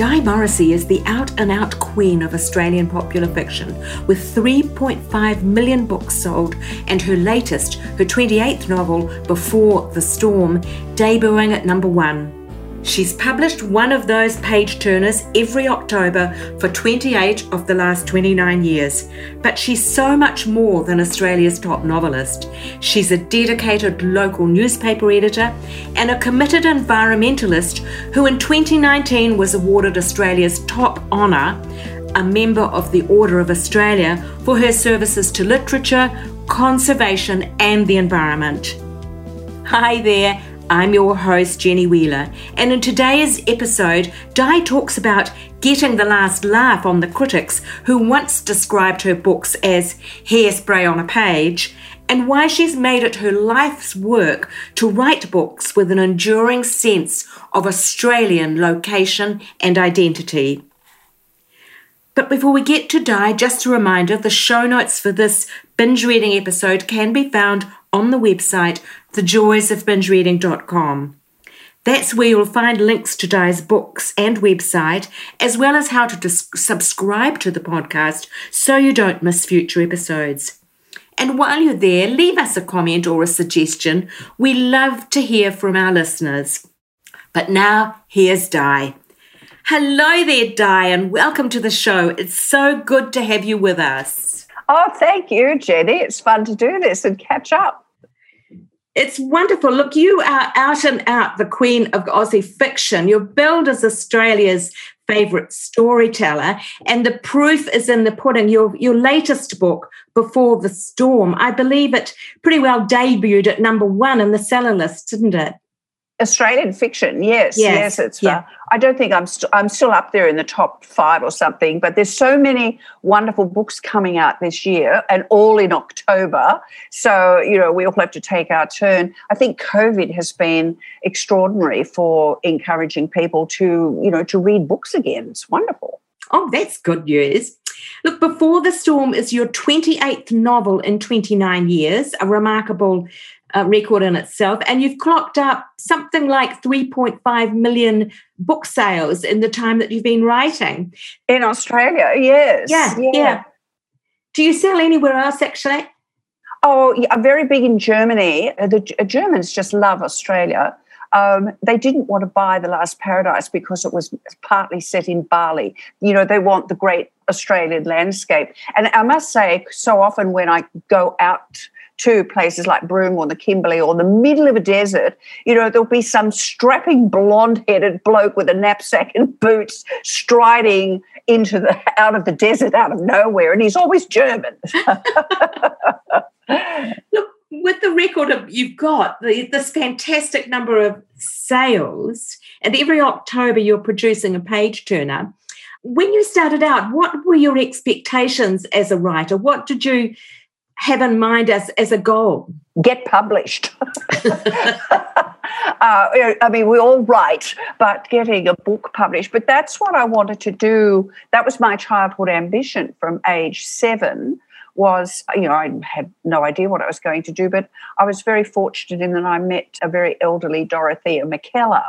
Di Morrissey is the out and out queen of Australian popular fiction, with 3.5 million books sold, and her latest, her 28th novel, Before the Storm, debuting at number one. She's published one of those page turners every October for 28 of the last 29 years. But she's so much more than Australia's top novelist. She's a dedicated local newspaper editor and a committed environmentalist who in 2019 was awarded Australia's top honour, a member of the Order of Australia, for her services to literature, conservation, and the environment. Hi there. I'm your host, Jenny Wheeler, and in today's episode, Di talks about getting the last laugh on the critics who once described her books as hairspray on a page, and why she's made it her life's work to write books with an enduring sense of Australian location and identity. But before we get to Di, just a reminder the show notes for this binge reading episode can be found on the website thejoysofbingereading.com. That's where you'll find links to Di's books and website, as well as how to dis- subscribe to the podcast so you don't miss future episodes. And while you're there, leave us a comment or a suggestion. We love to hear from our listeners. But now, here's Di. Hello there, Di, and welcome to the show. It's so good to have you with us. Oh, thank you, Jenny. It's fun to do this and catch up. It's wonderful. Look, you are out and out the queen of Aussie fiction. You're billed as Australia's favourite storyteller, and the proof is in the pudding. Your your latest book, Before the Storm, I believe it pretty well debuted at number one in the seller list, didn't it? Australian fiction, yes, yes, yes it's. Yeah. Uh, I don't think I'm. i st- I'm still up there in the top five or something. But there's so many wonderful books coming out this year, and all in October. So you know we all have to take our turn. I think COVID has been extraordinary for encouraging people to you know to read books again. It's wonderful. Oh, that's good news. Look, Before the Storm is your 28th novel in 29 years, a remarkable uh, record in itself. And you've clocked up something like 3.5 million book sales in the time that you've been writing. In Australia, yes. Yeah, yeah. yeah. Do you sell anywhere else actually? Oh, yeah, very big in Germany. Uh, the uh, Germans just love Australia. Um, they didn't want to buy The Last Paradise because it was partly set in Bali. You know, they want the great Australian landscape. And I must say, so often when I go out to places like Broome or the Kimberley or the middle of a desert, you know, there'll be some strapping blonde headed bloke with a knapsack and boots striding into the out of the desert out of nowhere, and he's always German. Look, with the record of, you've got, the, this fantastic number of sales, and every October you're producing a page turner. When you started out, what were your expectations as a writer? What did you have in mind as, as a goal? Get published. uh, I mean, we all write, but getting a book published. But that's what I wanted to do. That was my childhood ambition from age seven. Was you know I had no idea what I was going to do, but I was very fortunate in that I met a very elderly Dorothea Mackellar,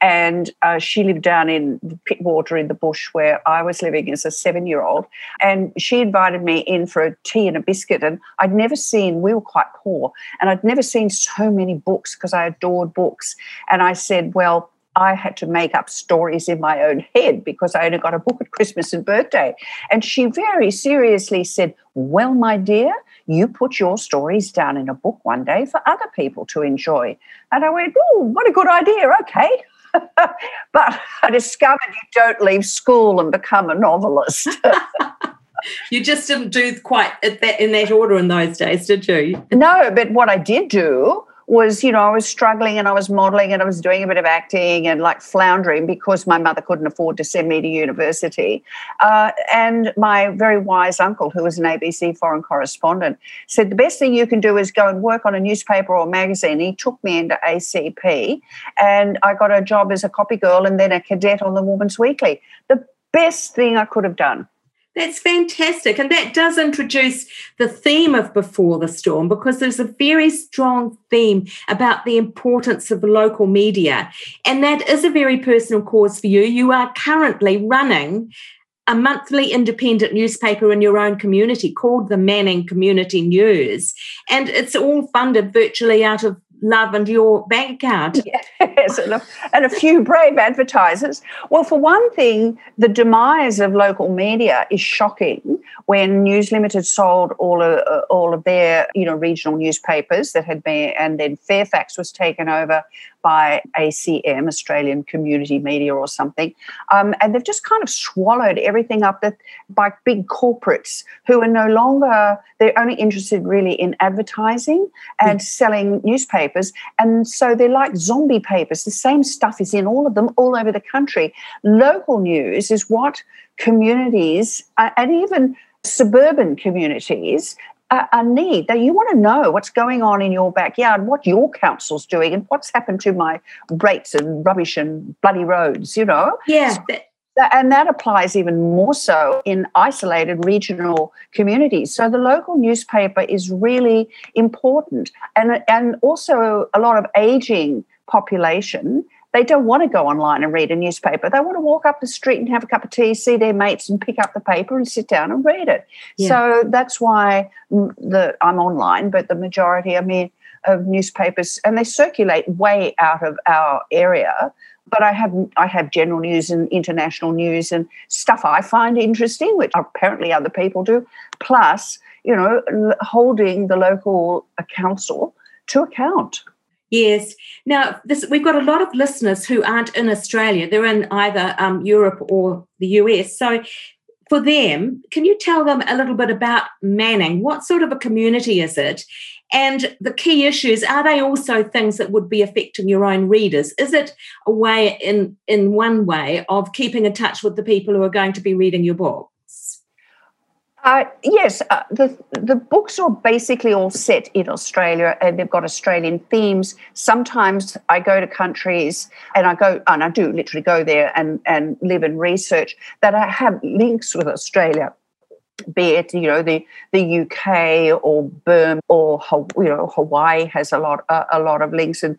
and uh, she lived down in Pittwater in the bush where I was living as a seven year old. And she invited me in for a tea and a biscuit. And I'd never seen, we were quite poor, and I'd never seen so many books because I adored books. And I said, Well, I had to make up stories in my own head because I only got a book at Christmas and birthday. And she very seriously said, Well, my dear, you put your stories down in a book one day for other people to enjoy. And I went, Oh, what a good idea. Okay. but I discovered you don't leave school and become a novelist. you just didn't do quite that in that order in those days, did you? No, but what I did do was, you know, I was struggling and I was modeling and I was doing a bit of acting and like floundering because my mother couldn't afford to send me to university. Uh, and my very wise uncle, who was an ABC foreign correspondent, said the best thing you can do is go and work on a newspaper or magazine. He took me into ACP and I got a job as a copy girl and then a cadet on the Woman's Weekly. The best thing I could have done. That's fantastic. And that does introduce the theme of Before the Storm because there's a very strong theme about the importance of local media. And that is a very personal cause for you. You are currently running a monthly independent newspaper in your own community called the Manning Community News. And it's all funded virtually out of love and your bank account. Yes, and a, and a, few brave advertisers. Well, for one thing, the demise of local media is shocking. When News Limited sold all of uh, all of their you know regional newspapers that had been, and then Fairfax was taken over by ACM, Australian Community Media or something. Um, and they've just kind of swallowed everything up that, by big corporates who are no longer, they're only interested really in advertising and mm. selling newspapers. And so they're like zombie papers. The same stuff is in all of them all over the country. Local news is what communities uh, and even suburban communities a, a need that you want to know what's going on in your backyard, what your council's doing, and what's happened to my rates and rubbish and bloody roads, you know? Yeah. So, and that applies even more so in isolated regional communities. So the local newspaper is really important. And, and also a lot of aging population they don't want to go online and read a newspaper. They want to walk up the street and have a cup of tea, see their mates, and pick up the paper and sit down and read it. Yeah. So that's why the I'm online, but the majority, I mean, of newspapers, and they circulate way out of our area. But I have I have general news and international news and stuff I find interesting, which apparently other people do. Plus, you know, holding the local council to account. Yes. Now, this, we've got a lot of listeners who aren't in Australia. They're in either um, Europe or the US. So, for them, can you tell them a little bit about Manning? What sort of a community is it? And the key issues are they also things that would be affecting your own readers? Is it a way, in in one way, of keeping in touch with the people who are going to be reading your book? Uh, yes, uh, the the books are basically all set in Australia, and they've got Australian themes. Sometimes I go to countries, and I go and I do literally go there and and live and research that I have links with Australia be it you know the the UK or Burma or you know Hawaii has a lot uh, a lot of links and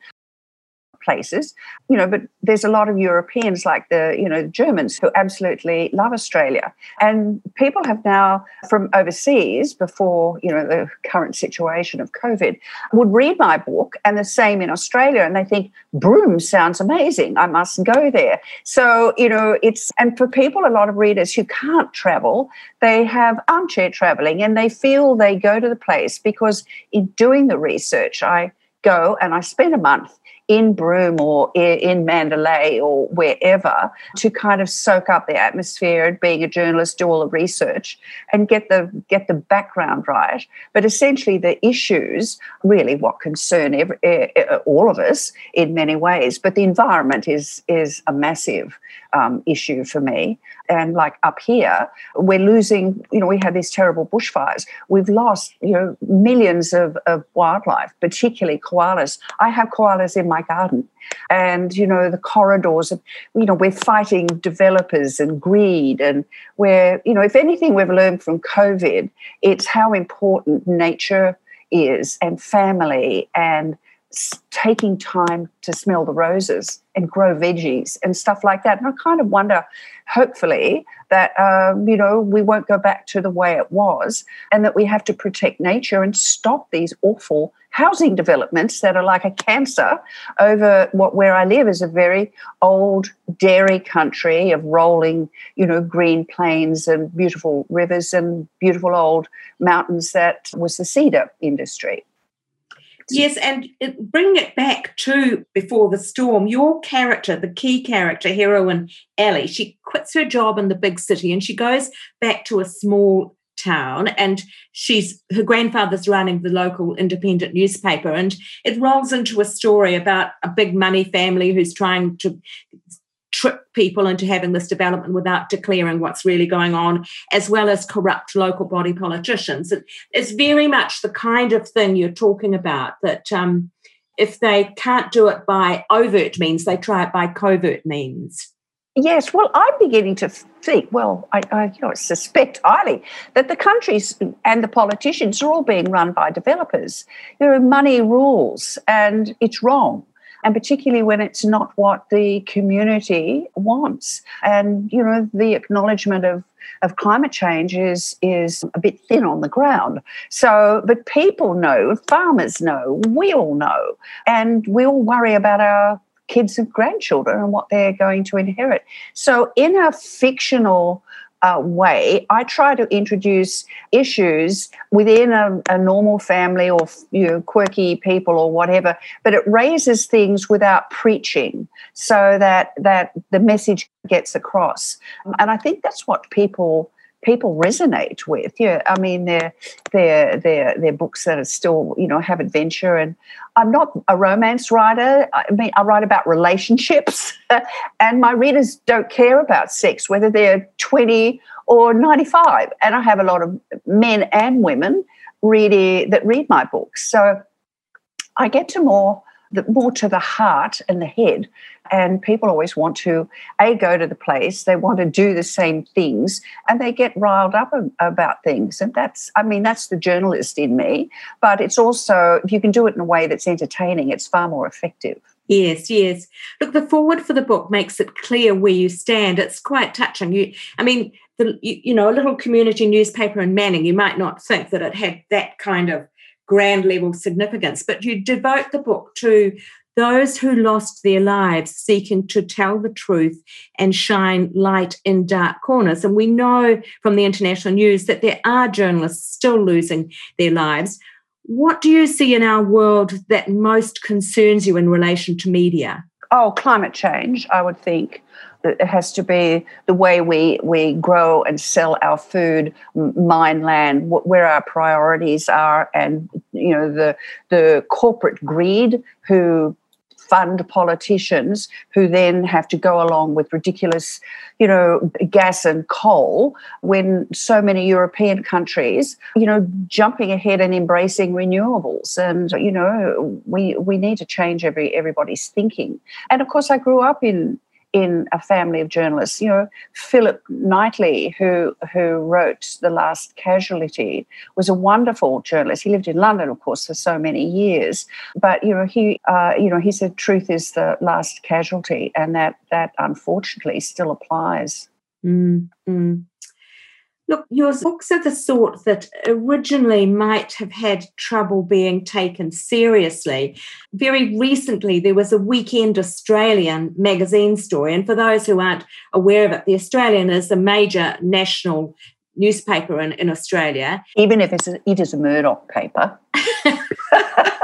places, you know, but there's a lot of Europeans like the, you know, Germans who absolutely love Australia. And people have now from overseas before, you know, the current situation of COVID would read my book and the same in Australia and they think Broome sounds amazing. I must go there. So, you know, it's and for people a lot of readers who can't travel, they have armchair traveling and they feel they go to the place because in doing the research I go and I spend a month in Broome or in Mandalay or wherever to kind of soak up the atmosphere and being a journalist, do all the research and get the get the background right. But essentially, the issues really what concern every, all of us in many ways. But the environment is is a massive um, issue for me. And like up here, we're losing, you know, we have these terrible bushfires. We've lost, you know, millions of, of wildlife, particularly koalas. I have koalas in my garden. And, you know, the corridors, of, you know, we're fighting developers and greed. And we're, you know, if anything we've learned from COVID, it's how important nature is and family and taking time to smell the roses and grow veggies and stuff like that. And I kind of wonder, hopefully, that um, you know we won't go back to the way it was, and that we have to protect nature and stop these awful housing developments that are like a cancer over what where I live is a very old dairy country of rolling, you know, green plains and beautiful rivers and beautiful old mountains that was the cedar industry. Yes, and bring it back to before the storm. Your character, the key character, heroine Ellie, she quits her job in the big city and she goes back to a small town and she's her grandfather's running the local independent newspaper and it rolls into a story about a big money family who's trying to trick people into having this development without declaring what's really going on as well as corrupt local body politicians it's very much the kind of thing you're talking about that um, if they can't do it by overt means they try it by covert means Yes, well, I'm beginning to think, well, I, I you know, suspect highly that the countries and the politicians are all being run by developers. There are money rules and it's wrong. And particularly when it's not what the community wants. And, you know, the acknowledgement of, of climate change is, is a bit thin on the ground. So, but people know, farmers know, we all know, and we all worry about our kids and grandchildren and what they're going to inherit. So, in a fictional uh, way, I try to introduce issues within a, a, normal family or you know, quirky people or whatever, but it raises things without preaching, so that that the message gets across. And I think that's what people people resonate with. Yeah, I mean, they're they're they're they're books that are still you know have adventure. And I'm not a romance writer. I mean, I write about relationships, and my readers don't care about sex, whether they're 20 or 95. And I have a lot of men and women reading that read my books, so I get to more the, more to the heart and the head. And people always want to a go to the place. They want to do the same things, and they get riled up about things. And that's, I mean, that's the journalist in me. But it's also if you can do it in a way that's entertaining, it's far more effective. Yes, yes. Look, the forward for the book makes it clear where you stand. It's quite touching. You, I mean, the, you, you know, a little community newspaper in Manning. You might not think that it had that kind of grand level significance, but you devote the book to those who lost their lives seeking to tell the truth and shine light in dark corners. And we know from the international news that there are journalists still losing their lives. What do you see in our world that most concerns you in relation to media? Oh, climate change, I would think. It has to be the way we, we grow and sell our food, mine land, where our priorities are, and you know the the corporate greed who fund politicians who then have to go along with ridiculous, you know, gas and coal when so many European countries, you know, jumping ahead and embracing renewables. And, you know, we we need to change every everybody's thinking. And of course I grew up in in a family of journalists. You know, Philip Knightley, who who wrote The Last Casualty, was a wonderful journalist. He lived in London, of course, for so many years. But you know, he uh, you know he said truth is the last casualty, and that that unfortunately still applies. Mm-hmm. Look, your books are the sort that originally might have had trouble being taken seriously. Very recently, there was a Weekend Australian magazine story. And for those who aren't aware of it, The Australian is a major national newspaper in, in Australia. Even if it's a, it is a Murdoch paper.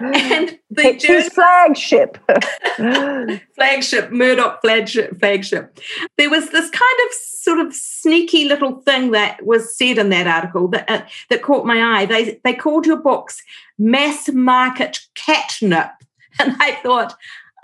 and the it's his flagship. flagship, Murdoch flagship, flagship. There was this kind of sort of sneaky little thing that was said in that article that uh, that caught my eye. They they called your books mass market catnip, and I thought.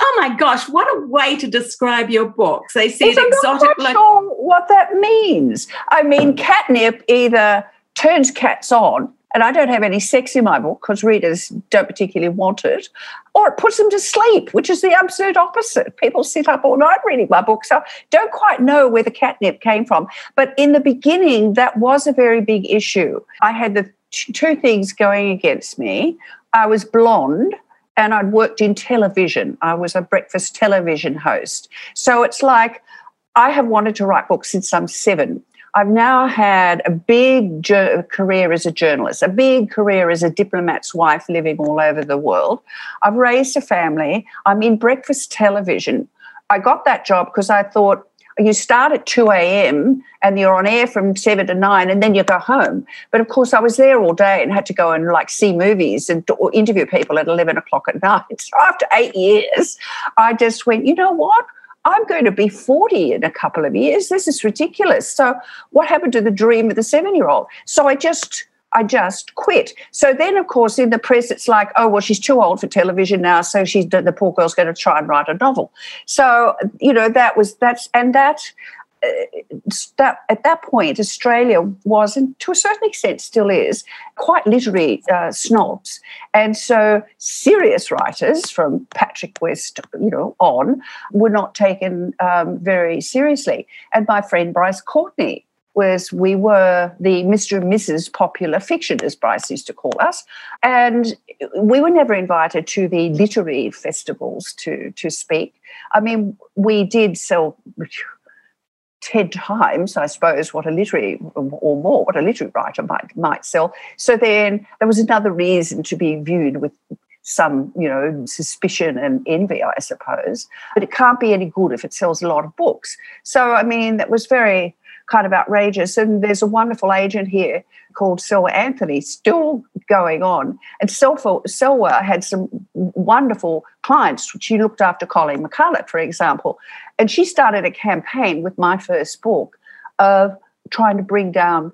Oh my gosh, what a way to describe your books. They said I'm exotic. I'm not sure what that means. I mean, catnip either turns cats on and I don't have any sex in my book because readers don't particularly want it, or it puts them to sleep, which is the absolute opposite. People sit up all night reading my book, so don't quite know where the catnip came from. But in the beginning, that was a very big issue. I had the two things going against me. I was blonde and I'd worked in television. I was a breakfast television host. So it's like I have wanted to write books since I'm seven. I've now had a big career as a journalist, a big career as a diplomat's wife living all over the world. I've raised a family. I'm in breakfast television. I got that job because I thought you start at 2 a.m. and you're on air from 7 to 9 and then you go home. But of course, I was there all day and had to go and like see movies and interview people at 11 o'clock at night. So after eight years, I just went, you know what? I'm going to be 40 in a couple of years. This is ridiculous. So, what happened to the dream of the seven year old? So, I just I just quit. So then, of course, in the press, it's like, oh, well, she's too old for television now, so she's the poor girl's going to try and write a novel. So you know that was that's and that that at that point, Australia was, and to a certain extent still is, quite literary uh, snobs. And so serious writers from Patrick West, you know, on, were not taken um, very seriously. And my friend Bryce Courtenay was we were the Mr. and Mrs. Popular Fiction, as Bryce used to call us. And we were never invited to the literary festivals to, to speak. I mean, we did sell 10 times, I suppose, what a literary or more, what a literary writer might might sell. So then there was another reason to be viewed with some, you know, suspicion and envy, I suppose. But it can't be any good if it sells a lot of books. So I mean, that was very kind of outrageous. And there's a wonderful agent here called Selwa Anthony still going on. And Selwa, had some wonderful clients. She looked after Colleen McCullough, for example. And she started a campaign with my first book of trying to bring down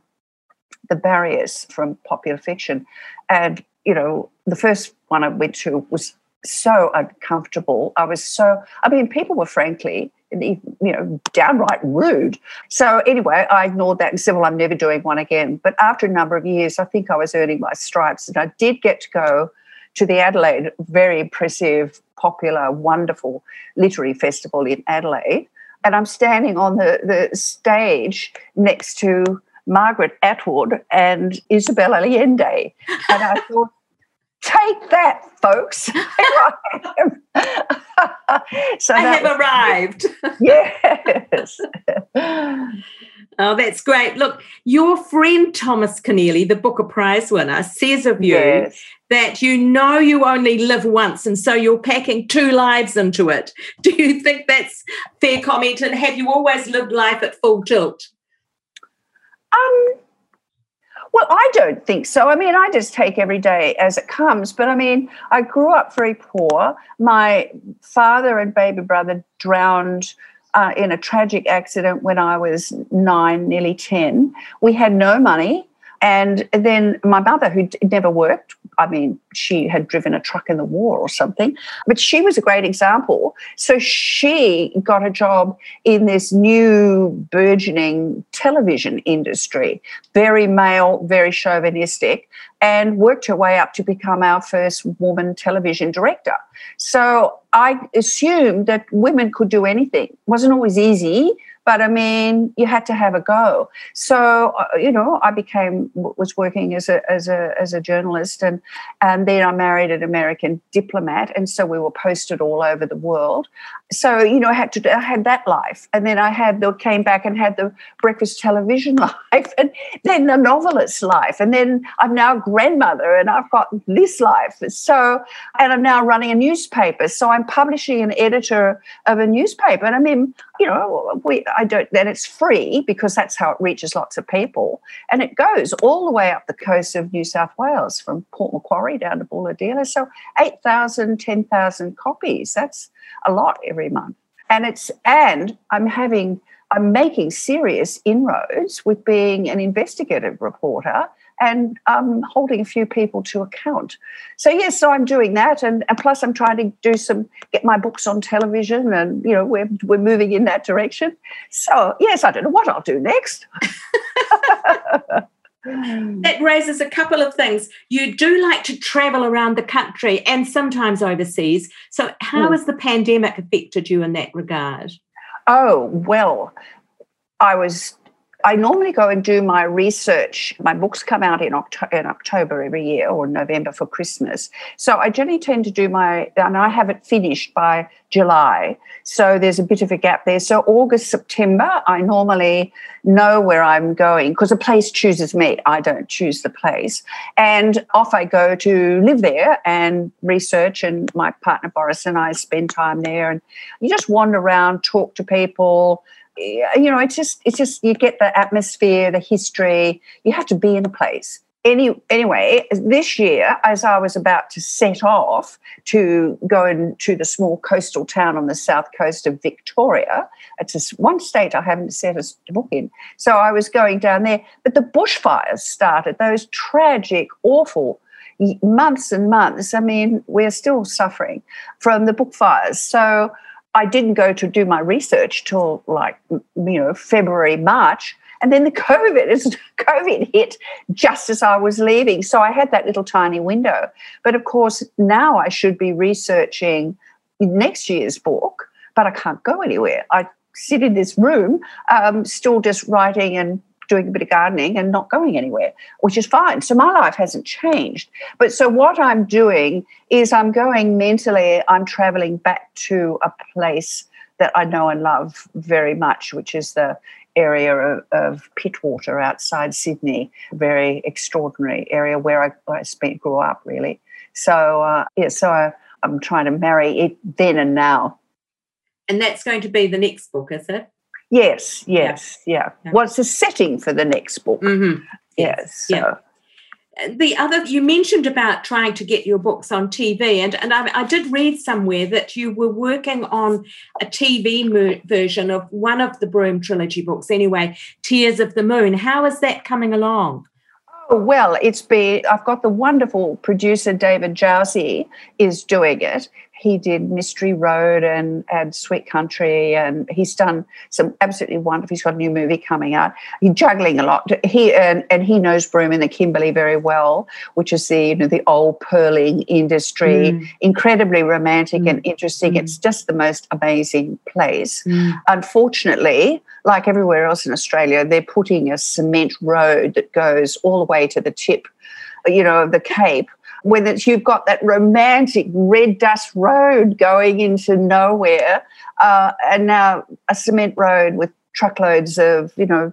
the barriers from popular fiction. And, you know, the first one I went to was so uncomfortable. I was so, I mean, people were frankly, you know, downright rude. So anyway, I ignored that and said, well, I'm never doing one again. But after a number of years, I think I was earning my stripes and I did get to go to the Adelaide, very impressive, popular, wonderful literary festival in Adelaide. And I'm standing on the, the stage next to Margaret Atwood and Isabel Allende. And I thought, take that, folks. so I have arrived. yes. Oh, that's great. Look, your friend Thomas Keneally, the Booker Prize winner, says of you yes. that you know you only live once and so you're packing two lives into it. Do you think that's fair comment? And have you always lived life at full tilt? Um, well, I don't think so. I mean, I just take every day as it comes. But I mean, I grew up very poor. My father and baby brother drowned uh, in a tragic accident when I was nine, nearly 10. We had no money. And then my mother, who never worked, I mean, she had driven a truck in the war or something, but she was a great example. So she got a job in this new burgeoning television industry, very male, very chauvinistic, and worked her way up to become our first woman television director. So I assumed that women could do anything. It wasn't always easy, but I mean, you had to have a go. So uh, you know, I became was working as a as a as a journalist, and and then I married an American diplomat, and so we were posted all over the world. So you know, I had to I had that life, and then I had the came back and had the breakfast television life, and then the novelist life, and then I'm now grandmother, and I've got this life. So and I'm now running a newspaper, so I'm publishing an editor of a newspaper, and I mean, you know, we I don't, then it's free because that's how it reaches lots of people. And it goes all the way up the coast of New South Wales from Port Macquarie down to Bulahdelah. So 8,000, 10,000 copies. That's a lot every month. And it's, and I'm having, I'm making serious inroads with being an investigative reporter and um, holding a few people to account. So yes, so I'm doing that, and, and plus I'm trying to do some get my books on television, and you know we're we're moving in that direction. So yes, I don't know what I'll do next. that raises a couple of things. You do like to travel around the country and sometimes overseas. So, how mm. has the pandemic affected you in that regard? Oh, well, I was I normally go and do my research. My books come out in, October, in October every year or November for Christmas. So I generally tend to do my, and I have it finished by July. So there's a bit of a gap there. So August, September, I normally know where I'm going because the place chooses me. I don't choose the place. And off I go to live there and research. And my partner Boris and I spend time there. And you just wander around, talk to people you know, it's just it's just you get the atmosphere, the history. You have to be in a place any anyway, this year, as I was about to set off to go into the small coastal town on the south coast of Victoria, it's one state I haven't set a book in. So I was going down there, but the bushfires started. Those tragic, awful months and months. I mean, we're still suffering from the bushfires. So I didn't go to do my research till like you know February, March and then the COVID, is COVID hit just as I was leaving. So I had that little tiny window. But of course, now I should be researching next year's book, but I can't go anywhere. I sit in this room, um, still just writing and doing a bit of gardening and not going anywhere, which is fine. So my life hasn't changed. But so what I'm doing is I'm going mentally, I'm traveling back to a place that I know and love very much, which is the area of, of Pittwater outside Sydney, very extraordinary area where I, where I spent grew up really. So uh, yeah, so I, I'm trying to marry it then and now. And that's going to be the next book, is it? Yes, yes, yeah. yeah. What's the setting for the next book? Mm-hmm. Yes. So. Yeah the other you mentioned about trying to get your books on TV, and and I, I did read somewhere that you were working on a TV mo- version of one of the Broome trilogy books. Anyway, Tears of the Moon. How is that coming along? Oh, well, it's been. I've got the wonderful producer David Jowsey is doing it, he did Mystery Road and, and Sweet Country, and he's done some absolutely wonderful. He's got a new movie coming out. He's juggling a lot. He and, and he knows Broome and the Kimberley very well, which is the you know the old pearling industry. Mm. Incredibly romantic mm. and interesting. Mm. It's just the most amazing place. Mm. Unfortunately, like everywhere else in Australia, they're putting a cement road that goes all the way to the tip, you know, of the Cape it's, you've got that romantic red dust road going into nowhere, uh, and now a cement road with truckloads of you know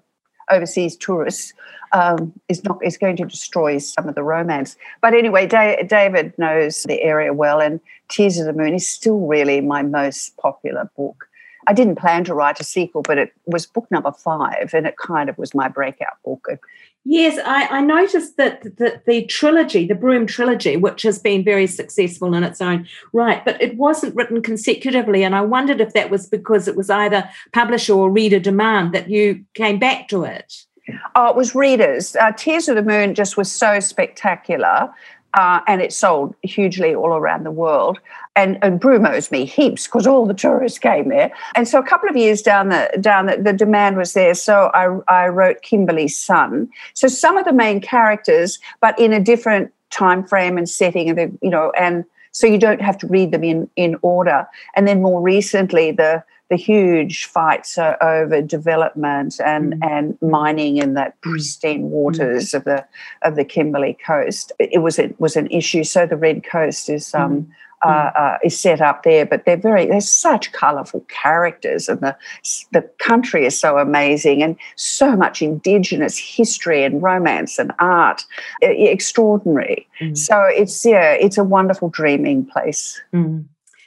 overseas tourists um, is not is going to destroy some of the romance. But anyway, da- David knows the area well, and Tears of the Moon is still really my most popular book. I didn't plan to write a sequel, but it was book number five, and it kind of was my breakout book. Yes, I, I noticed that the, the trilogy, the Broome trilogy, which has been very successful in its own right, but it wasn't written consecutively. And I wondered if that was because it was either publisher or reader demand that you came back to it. Oh, it was readers. Uh, Tears of the Moon just was so spectacular uh, and it sold hugely all around the world. And, and Broome me heaps because all the tourists came there. And so a couple of years down the down the, the demand was there. So I, I wrote Kimberley Sun. So some of the main characters, but in a different time frame and setting, and you know, and so you don't have to read them in in order. And then more recently, the the huge fights are over development and, mm. and mining in that pristine mm. waters mm. of the of the Kimberley coast. It was it was an issue. So the Red Coast is um, mm. Uh, uh, is set up there, but they're very they're such colourful characters, and the the country is so amazing, and so much Indigenous history and romance and art, extraordinary. Mm. So it's yeah, it's a wonderful dreaming place.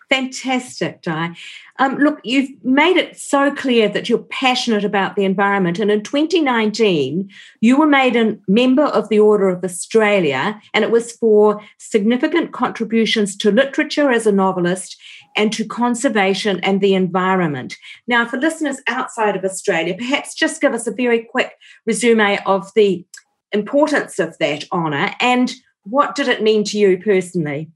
Fantastic, Di. Um, look, you've made it so clear that you're passionate about the environment. And in 2019, you were made a member of the Order of Australia, and it was for significant contributions to literature as a novelist and to conservation and the environment. Now, for listeners outside of Australia, perhaps just give us a very quick resume of the importance of that honour and what did it mean to you personally?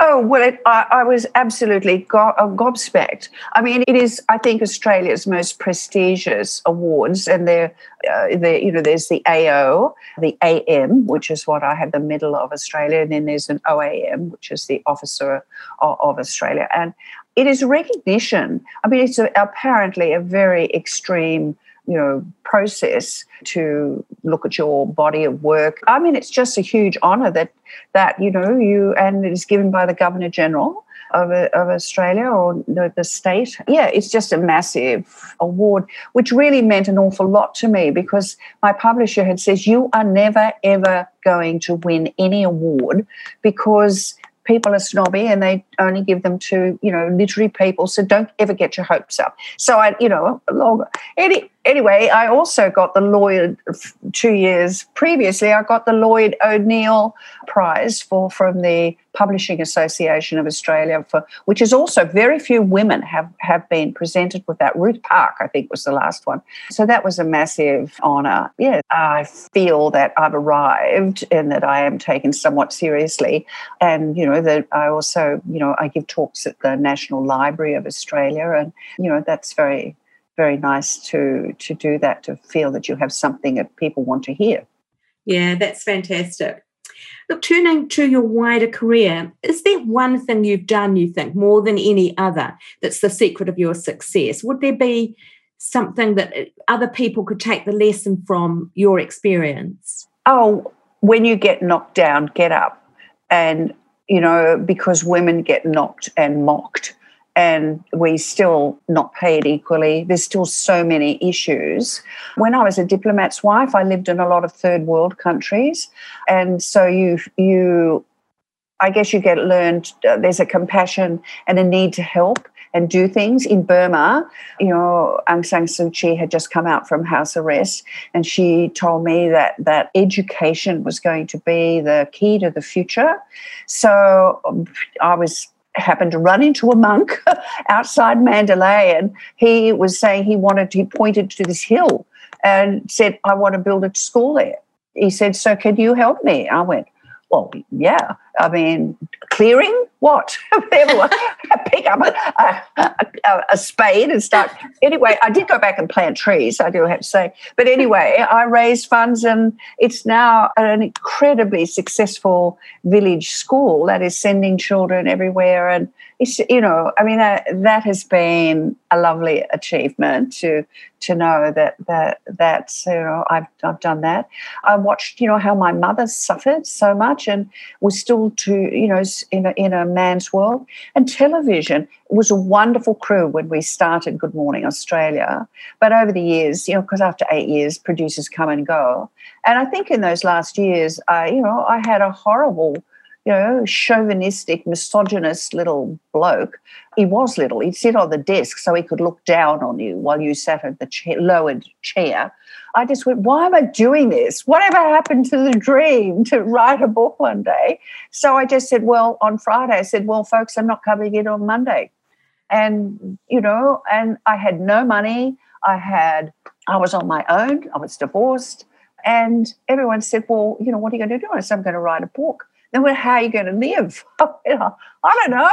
Oh, well, it, I, I, was absolutely go- uh, gobsmacked. I mean, it is, I think, Australia's most prestigious awards. And there, uh, you know, there's the AO, the AM, which is what I have the Medal of Australia. And then there's an OAM, which is the Officer of, of Australia. And it is recognition. I mean, it's a, apparently a very extreme you know process to look at your body of work. I mean it's just a huge honor that that you know you and it is given by the governor general of, of australia or the, the state. Yeah it's just a massive award which really meant an awful lot to me because my publisher had says you are never ever going to win any award because people are snobby and they only give them to you know literary people. So don't ever get your hopes up. So i you know long any anyway, I also got the Lloyd two years previously. I got the Lloyd O'Neil Prize for from the Publishing Association of Australia for which is also very few women have have been presented with that. Ruth Park, I think, was the last one. So that was a massive honour. Yeah, I feel that I've arrived and that I am taken somewhat seriously, and you know that I also you know I give talks at the National Library of Australia, and you know that's very very nice to to do that to feel that you have something that people want to hear. Yeah that's fantastic. Look turning to your wider career is there one thing you've done you think more than any other that's the secret of your success? Would there be something that uh, other people could take the lesson from your experience? Oh when you get knocked down get up. And you know because women get knocked and mocked and we still not paid equally. There's still so many issues. When I was a diplomat's wife, I lived in a lot of third world countries, and so you you, I guess you get learned. Uh, there's a compassion and a need to help and do things in Burma. You know, Aung San Suu Kyi had just come out from house arrest, and she told me that that education was going to be the key to the future. So um, I was happened to run into a monk outside Mandalay, and he was saying he wanted, he pointed to this hill and said, I want to build a school there. He said, So can you help me? I went, Well, yeah. I mean, clearing what? Pick up a, a, a, spade and start. Anyway, I did go back and plant trees, I do have to say. But anyway, I raised funds and it's now an incredibly successful village school that is sending children everywhere. And it's, you know, I mean, that, that has been a lovely achievement to to know that that that's you know I've I've done that. I watched you know how my mother suffered so much and was still to you know in a, in a man's world. And television was a wonderful crew when we started good morning australia. But over the years you know because after eight years producers come and go. And i think in those last years i you know i had a horrible you know, chauvinistic, misogynist little bloke. He was little. He'd sit on the desk so he could look down on you while you sat at the lowered chair. I just went, why am I doing this? Whatever happened to the dream to write a book one day? So I just said, well, on Friday, I said, well, folks, I'm not coming in on Monday. And, you know, and I had no money. I had, I was on my own. I was divorced. And everyone said, well, you know, what are you going to do? I said, I'm going to write a book. Then, well, how are you going to live? I don't know.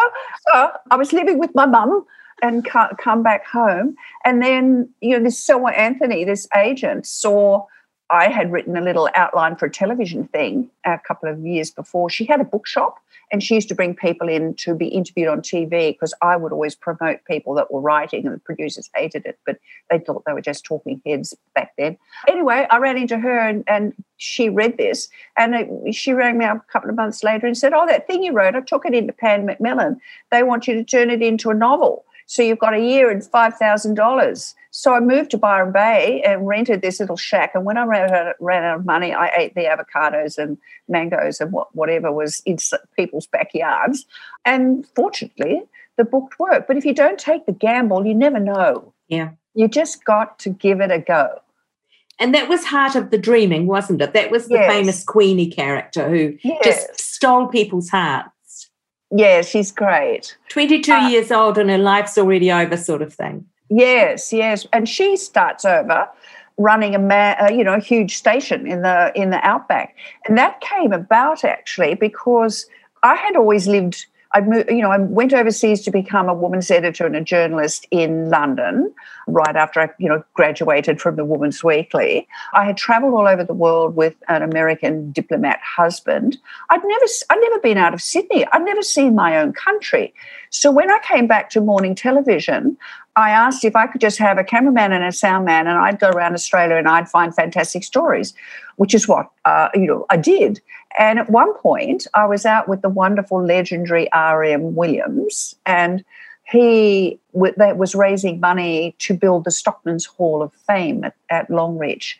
So I was living with my mum and come back home. And then, you know, this Selwa Anthony, this agent, saw I had written a little outline for a television thing a couple of years before. She had a bookshop and she used to bring people in to be interviewed on TV because I would always promote people that were writing and the producers hated it, but they thought they were just talking heads back then. Anyway, I ran into her and, and she read this and it, she rang me up a couple of months later and said, Oh, that thing you wrote, I took it into Pan Macmillan. They want you to turn it into a novel. So you've got a year and $5,000. So I moved to Byron Bay and rented this little shack. And when I ran out, ran out of money, I ate the avocados and mangoes and what, whatever was in people's backyards. And fortunately, the book worked. But if you don't take the gamble, you never know. Yeah. You just got to give it a go. And that was Heart of the Dreaming, wasn't it? That was the yes. famous Queenie character who yes. just stole people's hearts. Yeah, she's great. 22 uh, years old and her life's already over, sort of thing. Yes, yes. And she starts over running a ma- uh, you know a huge station in the in the outback and that came about actually because i had always lived I you know, I went overseas to become a woman's editor and a journalist in London right after I, you know, graduated from the Woman's Weekly. I had traveled all over the world with an American diplomat husband. I'd never, I'd never been out of Sydney. I'd never seen my own country. So when I came back to morning television, I asked if I could just have a cameraman and a sound man, and I'd go around Australia and I'd find fantastic stories, which is what uh, you know I did. And at one point, I was out with the wonderful, legendary R.M. Williams, and he that was raising money to build the Stockman's Hall of Fame at, at Longreach.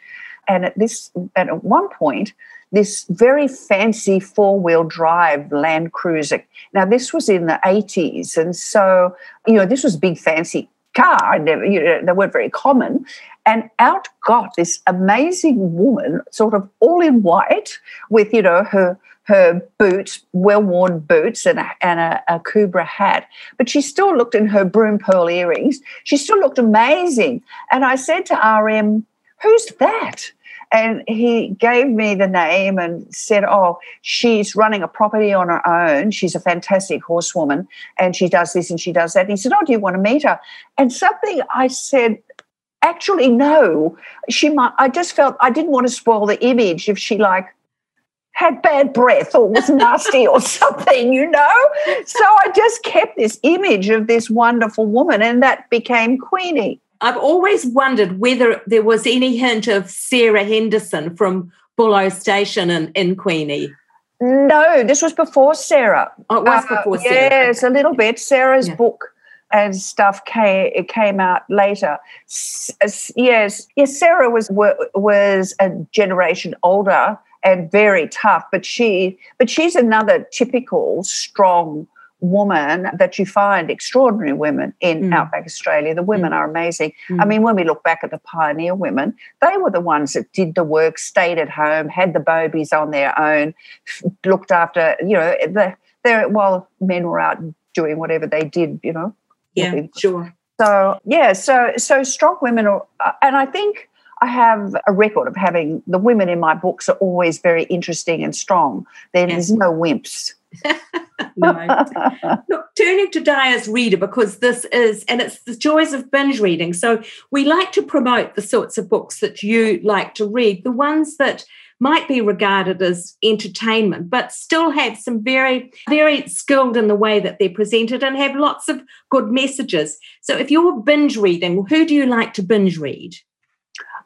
And at this, and at one point, this very fancy four-wheel drive Land Cruiser. Now, this was in the 80s, and so you know this was big fancy car. I never, you know, they weren't very common. And out got this amazing woman, sort of all in white, with you know her her boots, well worn boots, and, a, and a, Akubra hat. But she still looked in her Broome pearl earrings. She still looked amazing. And I said to RM, Who's that? And he gave me the name and said, Oh, she's running a property on her own. She's a fantastic horsewoman and she does this and she does that. And he said, Oh, do you want to meet her? And something I said, Actually, no. She might, I just felt I didn't want to spoil the image if she like had bad breath or was nasty or something, you know? So I just kept this image of this wonderful woman and that became Queenie. I've always wondered whether there was any hint of Sarah Henderson from Bullo Station in, in Queenie. No, this was before Sarah. Oh, it was before uh, Sarah. Yes, a little bit. Sarah's yeah. book and stuff came it came out later. S- yes, yes. Sarah was was a generation older and very tough, but she but she's another typical strong woman that you find extraordinary women in mm. outback australia the women mm. are amazing mm. i mean when we look back at the pioneer women they were the ones that did the work stayed at home had the babies on their own looked after you know the, they while men were out doing whatever they did you know yeah sure so yeah so so strong women are uh, and i think I have a record of having the women in my books are always very interesting and strong. There's yes. no wimps. No. Look, turning to Dia's reader because this is, and it's the joys of binge reading. So we like to promote the sorts of books that you like to read, the ones that might be regarded as entertainment, but still have some very, very skilled in the way that they're presented and have lots of good messages. So if you're binge reading, who do you like to binge read?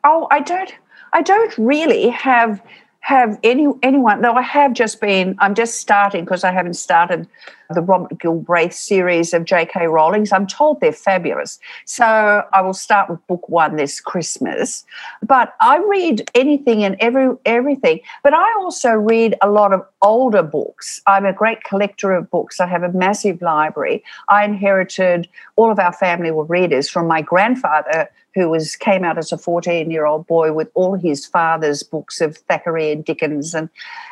Oh, I don't. I don't really have have any anyone though I have just been I'm just starting because I haven't started the Robert Galbraith series of J.K. Rowling's. I'm told they're fabulous. So I will start with book one this Christmas. But I read anything and every everything. But I also read a lot of older books. I'm a great collector of books. I have a massive library. I inherited all of our family were readers from my grandfather who was came out as a 14 year old boy with all his father's books of Thackeray and Dickens. And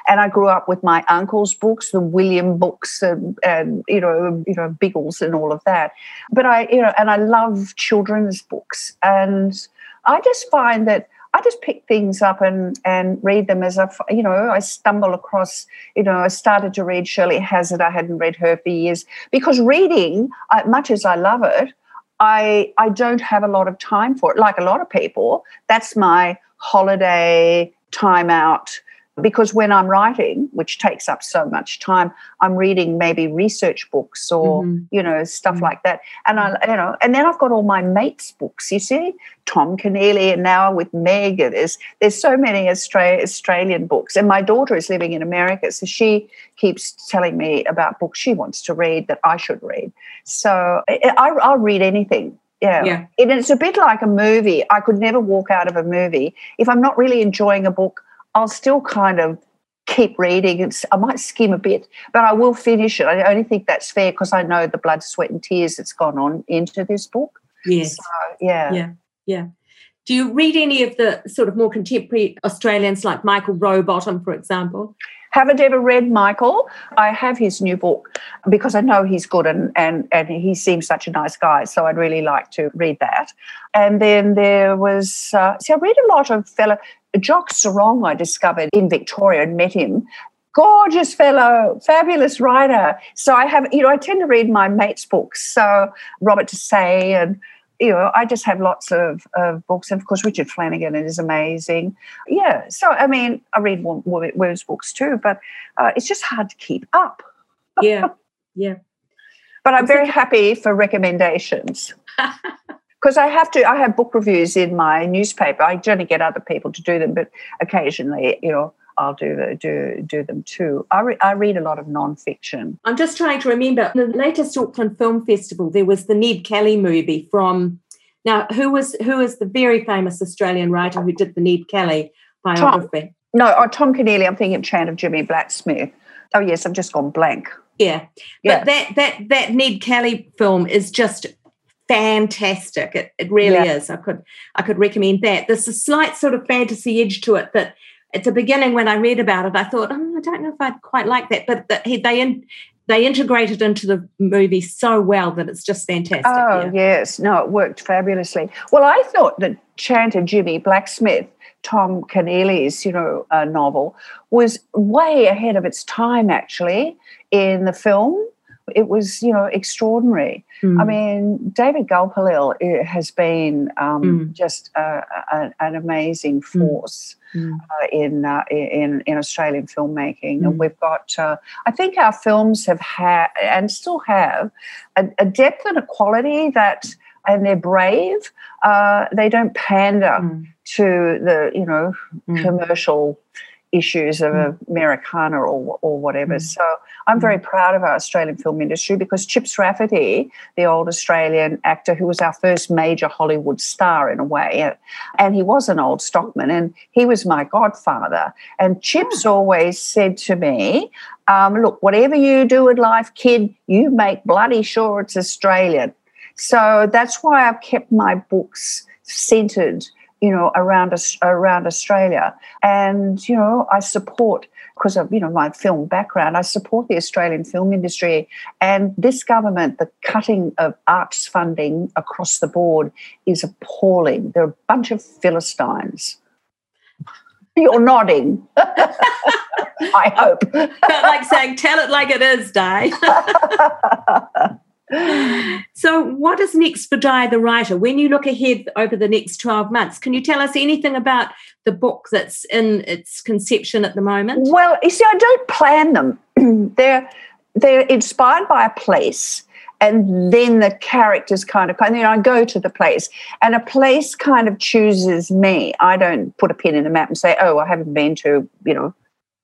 and I grew up with my uncle's books the William books and, and you know you know Biggles and all of that. But I you know and I love children's books. And I just find that I just pick things up and and read them as I, you know, I stumble across, you know, I started to read Shirley Hazzard. I hadn't read her for years because reading, much as I love it, I I don't have a lot of time for it. Like a lot of people, that's my holiday time out because when I'm writing, which takes up so much time, I'm reading maybe research books or mm-hmm. you know stuff mm-hmm. like that, and I you know, and then I've got all my mates' books. You see, Tom Keneally, and now with Meg, there's there's so many Australia, Australian books, and my daughter is living in America, so she keeps telling me about books she wants to read that I should read. So I, I'll read anything yeah. yeah. And it's a bit like a movie. I could never walk out of a movie. If I'm not really enjoying a book, I'll still kind of keep reading. It's, I might skim a bit, but I will finish it. I only think that's fair because I know the blood, sweat, and tears that's gone on into this book. Yes. So, yeah. Yeah. Yeah. Do you read any of the sort of more contemporary Australians like Michael Robotham, for example? Haven't ever read Michael. I have his new book because I know he's good and, and, and he seems such a nice guy. So I'd really like to read that. And then there was, uh, see, I read a lot of fellow, Jock Serong, I discovered in Victoria and met him. Gorgeous fellow, fabulous writer. So I have, you know, I tend to read my mates' books. So Robert Say and you know, I just have lots of, of books. And of course, Richard Flanagan is amazing. Yeah. So, I mean, I read women's books too, but uh, it's just hard to keep up. Yeah. Yeah. but I'm very happy for recommendations. because I have to. I have book reviews in my newspaper. I generally get other people to do them, but occasionally, you know, I'll do the, do do them too. I, re, I read a lot of non-fiction. I'm just trying to remember the latest Auckland Film Festival. There was the Ned Kelly movie from. Now, who was who is the very famous Australian writer who did the Ned Kelly biography? Tom, no, oh, Tom Keneally. I'm thinking of Chant of Jimmy Blacksmith. Oh yes, I've just gone blank. Yeah. yeah. But that that that Ned Kelly film is just fantastic. It, it really Yeah. is. I could I could recommend that. There's a slight sort of fantasy edge to it that at the beginning when I read about it, I thought, oh, I don't know if I'd quite like that. But that he, they in, they integrated into the movie so well that it's just fantastic. Oh, yeah. yes. No, it worked fabulously. Well, I thought that Chant of Jimmy Blacksmith, Tom Keneally's, you know, uh, novel, was way ahead of its time, actually, in the film. It was, you know, extraordinary. Mm. I mean, David Gulpilil uh, has been um, Mm. just uh, a, an amazing force Mm. Uh, in, uh, in in Australian filmmaking, Mm. and we've got. Uh, I think our films have had and still have a, a depth and a quality that, and they're brave. Uh, they don't pander Mm. to the you know Mm. commercial issues of Mm. Americana or or whatever. Mm. So I'm very proud of our Australian film industry because Chips Rafferty, the old Australian actor who was our first major Hollywood star in a way, and he was an old stockman, and he was my godfather. And Chips always said to me, um, "Look, whatever you do in life, kid, you make bloody sure it's Australian." So that's why I've kept my books centered, you know, around around Australia, and you know, I support because of you know my film background. I support the Australian film industry, and this government, the cutting of arts funding across the board is appalling. They're a bunch of philistines. You're nodding. I hope. Like saying, tell it like it is, Di. so, what is next for Di the writer? When you look ahead over the next 12 months, can you tell us anything about the book that's in its conception at the moment? Well, you see, I don't plan them. they're they're inspired by a place, and then the characters kind of and then I go to the place, and a place kind of chooses me. I don't put a pin in the map and say, "Oh, I haven't been to you know."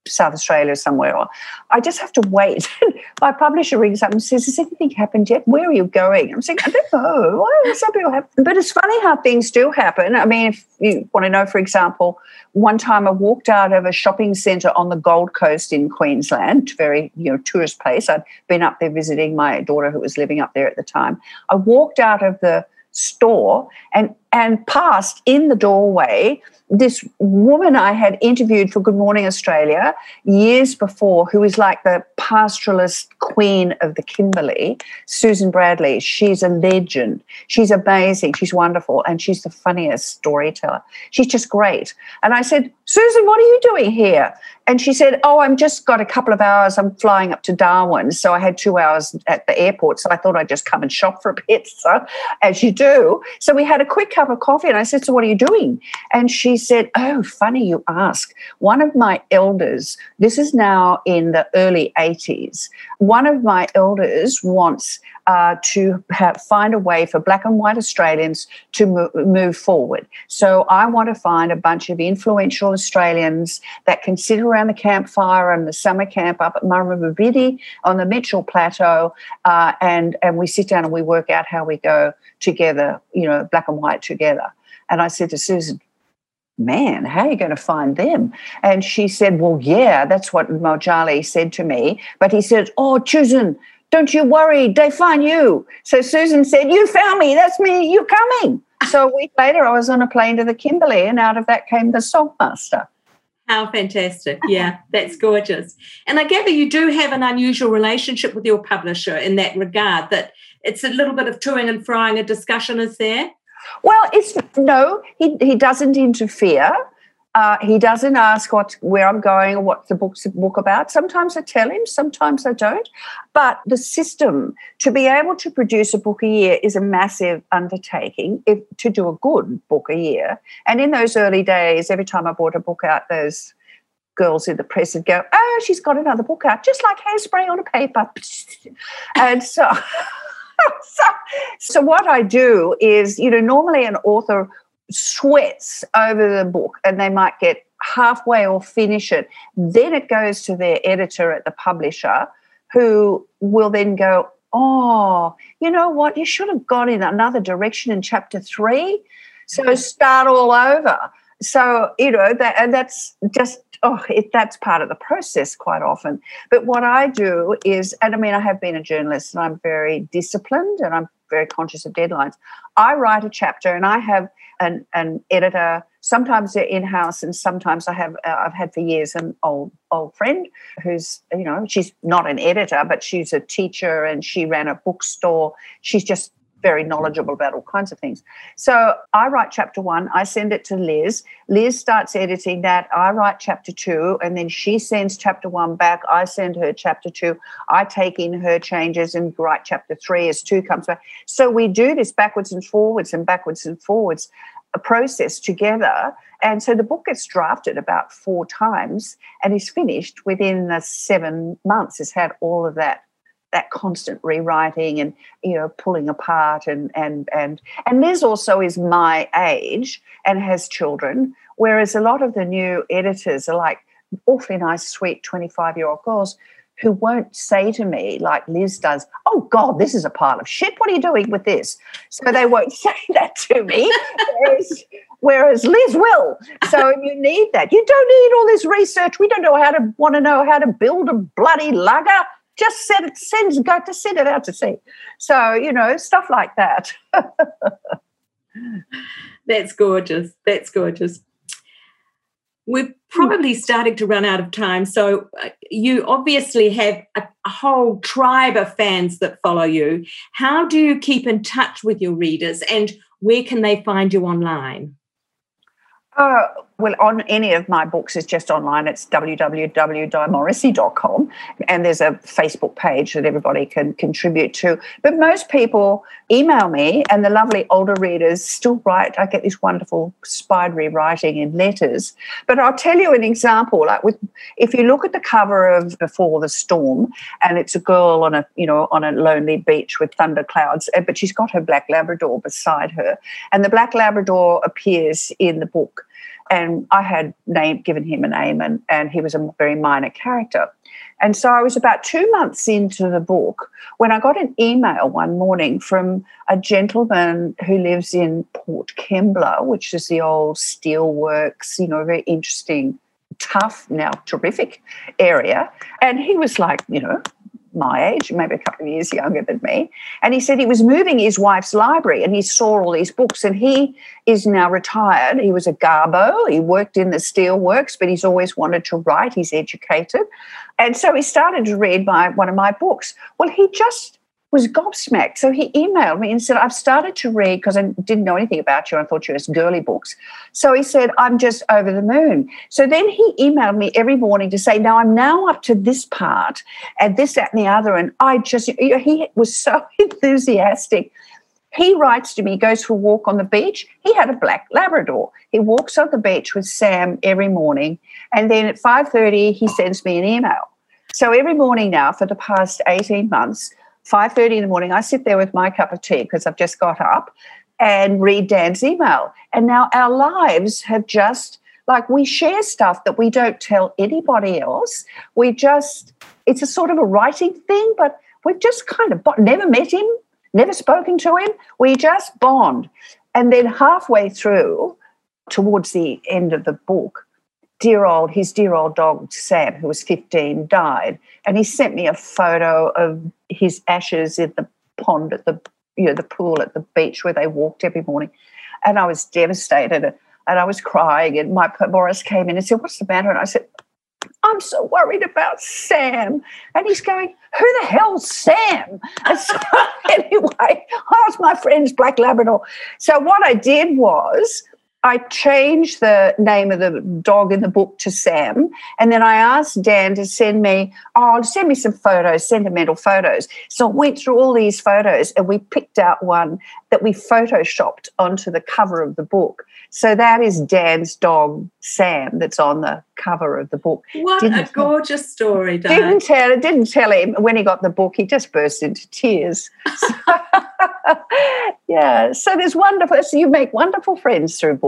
South Australia somewhere, or I just have to wait. My publisher rings up and says, "Has anything happened yet? Where are you going?" I'm saying, "I don't know. Why some people have?" But it's funny how things do happen. I mean, if you want to know, for example, one time I walked out of a shopping centre on the Gold Coast in Queensland, very you know tourist place. I'd been up there visiting my daughter who was living up there at the time. I walked out of the store and and passed in the doorway this woman I had interviewed for Good Morning Australia years before, who is like the pastoralist queen of the Kimberley, Susan Bradley. She's a legend. She's amazing. She's wonderful. And she's the funniest storyteller. She's just great. And I said, Susan, what are you doing here? And she said, Oh, I've just got a couple of hours. I'm flying up to Darwin. So I had two hours at the airport. So I thought I'd just come and shop for a. So, as you do. So we had a quick cup of coffee. And I said, So what are you doing? And she said, Oh, funny you ask. One of my elders, this is now in the early 80s, one of my elders wants uh, to have, find a way for black and white Australians to mo- move forward. So I want to find a bunch of influential Australians that can sit around the campfire and the summer camp up at Murrumbidgee on the Mitchell Plateau, uh, and and we sit down and we work out how we go together, you know, black and white together. And I said to Susan, man, how are you going to find them? And she said, well, yeah, that's what Mojali said to me. But he said, oh, Susan, don't you worry, they find you. So Susan said, you found me, that's me, you're coming. So a week later, I was on a plane to the Kimberley, and out of that came the Songmaster. How fantastic. Yeah, that's gorgeous. And I gather you do have an unusual relationship with your publisher in that regard, that it's a little bit of toing and frying a discussion, is there? Well, it's no, he, he doesn't interfere. Uh, he doesn't ask what where I'm going or what the book's book about. Sometimes I tell him, sometimes I don't. But the system to be able to produce a book a year is a massive undertaking. If to do a good book a year, and in those early days, every time I brought a book out, those girls in the press would go, "Oh, she's got another book out, just like hairspray on a paper," and so. So, so what I do is, you know, normally an author sweats over the book and they might get halfway or finish it. Then it goes to their editor at the publisher who will then go, Oh, you know what? You should have gone in another direction in chapter three. So start all over. So, you know, that and that's just oh, it, that's part of the process quite often. But what I do is, and I mean, I have been a journalist and I'm very disciplined and I'm very conscious of deadlines. I write a chapter and I have an, an editor. Sometimes they're in house, and sometimes I have uh, I've had for years an old old friend who's you know she's not an editor, but she's a teacher and she ran a bookstore. She's just very knowledgeable about all kinds of things. So I write chapter one, I send it to Liz. Liz starts editing that. I write chapter two, and then she sends chapter one back. I send her chapter two. I take in her changes and write chapter three as two comes back. So we do this backwards and forwards and backwards and forwards a process together. And so the book gets drafted about four times and is finished within the seven months. Has had all of that that constant rewriting and you know pulling apart and and and and Liz also is my age and has children, whereas a lot of the new editors are like awfully nice, sweet twenty five year old girls who won't say to me like Liz does, "Oh God, this is a pile of shit. What are you doing with this?" So they won't say that to me. whereas, Liz will. So you need that. You don't need all this research. We don't know how to want to know how to build a bloody lugger just send it, send, go to send it out to sea. So, you know, stuff like that. That's gorgeous. That's gorgeous. We're probably starting to run out of time. So, uh, you obviously have a, a, whole tribe of fans that follow you. How do you keep in touch with your readers and where can they find you online? Uh, well, on any of my books is just online. It's www.dimorrissey.com. And there's a Facebook page that everybody can contribute to. But most people email me, and the lovely older readers still write. I get this wonderful spidery writing in letters. But I'll tell you an example. Like with, if you look at the cover of Before the Storm, and it's a girl on a, you know, on a lonely beach with thunder clouds, eh, but she's got her black Labrador beside her. And the black Labrador appears in the book and I had name, given him a name, and, and he was a very minor character. And so I was about two months into the book when I got an email one morning from a gentleman who lives in Port Kembla, which is the old steelworks, you know, very interesting, tough, now terrific area. And he was like, you know, my age, maybe a couple of years younger than me. And he said he was moving his wife's library and he saw all these books. And he is now retired. He was a garbo. He worked in the steelworks, but he's always wanted to write. He's educated. And so he started to read my one of my books. Well, he just was gobsmacked. So he emailed me and said, I've started to read because I didn't know anything about you. I thought you were girly books. So he said, I'm just over the moon. So then he emailed me every morning to say, Now I'm now up to this part and this, that, and the other. And I just, he was so enthusiastic. He writes to me, goes for a walk on the beach. He had a black Labrador. He walks on the beach with Sam every morning. And then at 5.30, he sends me an email. So every morning now for the past 18 months, 5.30 in the morning, I sit there with my cup of tea because I've just got up and read Dan's email. And now our lives have just, like, we share stuff that we don't tell anybody else. We just, it's a sort of a writing thing, but we've just kind of never met him, never spoken to him. We just bond. And then halfway through, towards the end of the book, dear old, his dear old dog, Sam, who was 15, died. And he sent me a photo of his ashes in the pond at the, you know, the pool at the beach where they walked every morning. And I was devastated and I was crying. And my Boris came in and said, What's the matter? And I said, I'm so worried about Sam. And he's going, Who the hell's Sam? And so, anyway, I was my friend's Black Labrador. So, what I did was I changed the name of the dog in the book to Sam. And then I asked Dan to send me, oh, send me some photos, sentimental photos. So I went through all these photos and we picked out one that we photoshopped onto the cover of the book. So that is Dan's dog, Sam, that's on the cover of the book. What didn't a gorgeous story, Dan. Didn't tell, didn't tell him when he got the book, he just burst into tears. yeah, so there's wonderful, so you make wonderful friends through books.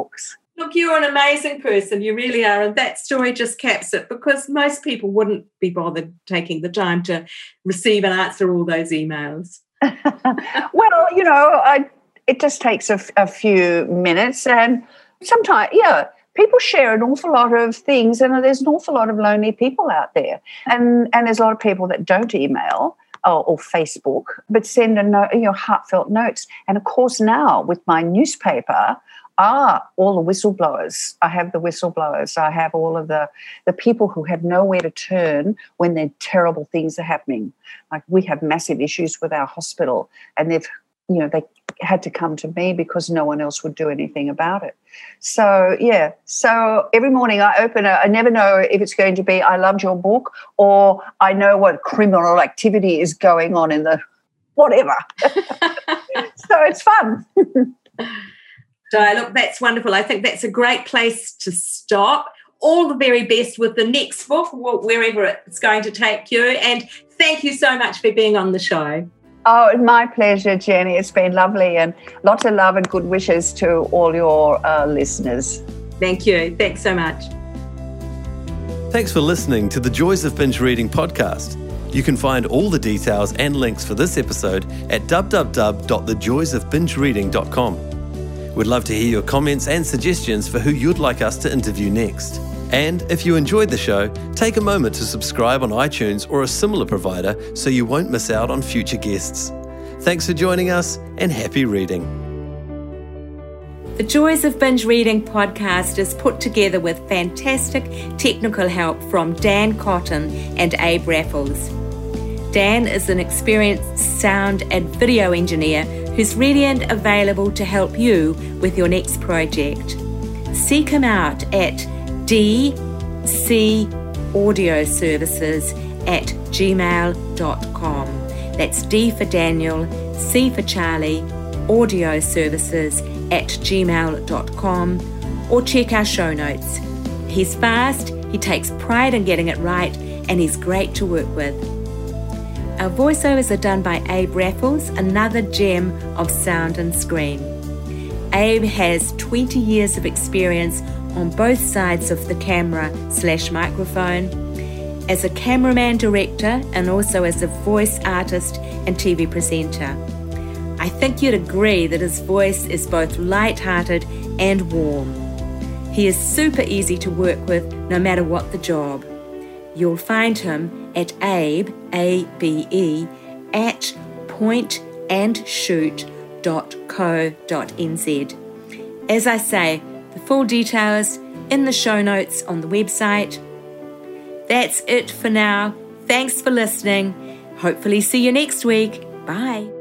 Look, you're an amazing person. You really are. And that story just caps it because most people wouldn't be bothered taking the time to receive and answer all those emails. well, you know, I, it just takes a, a few minutes. And sometimes, yeah, people share an awful lot of things. And there's an awful lot of lonely people out there. And, and there's a lot of people that don't email or, or Facebook, but send a note, you know, heartfelt notes. And of course, now with my newspaper, are all the whistleblowers. I have the whistleblowers. I have all of the the people who have nowhere to turn when their terrible things are happening. Like we have massive issues with our hospital, and they've you know they had to come to me because no one else would do anything about it. So yeah, so every morning I open it. I never know if it's going to be I loved your book or I know what criminal activity is going on in the whatever. so it's fun. Di, look, that's wonderful. I think that's a great place to stop. All the very best with the next book, wherever it's going to take you. And thank you so much for being on the show. Oh, my pleasure, Jenny. It's been lovely and lots of love and good wishes to all your uh, listeners. Thank you. Thanks so much. Thanks for listening to the Joys of Binge Reading podcast. You can find all the details and links for this episode at www.thejoysofbingereading.com. We'd love to hear your comments and suggestions for who you'd like us to interview next. And if you enjoyed the show, take a moment to subscribe on iTunes or a similar provider so you won't miss out on future guests. Thanks for joining us and happy reading. The Joys of Binge Reading podcast is put together with fantastic technical help from Dan Cotton and Abe Raffles. Dan is an experienced sound and video engineer who's ready and available to help you with your next project. Seek him out at DC Audio Services at gmail.com. That's D for Daniel, C for Charlie, audio services at gmail.com, or check our show notes. He's fast, he takes pride in getting it right, and he's great to work with. Our voiceovers are done by Abe Raffles, another gem of sound and screen. Abe has 20 years of experience on both sides of the camera slash microphone, as a cameraman director and also as a voice artist and TV presenter. I think you'd agree that his voice is both light-hearted and warm. He is super easy to work with no matter what the job. You'll find him at abe, A-B-E, at pointandshoot.co.nz. As I say, the full details in the show notes on the website. That's it for now. Thanks for listening. Hopefully, see you next week. Bye.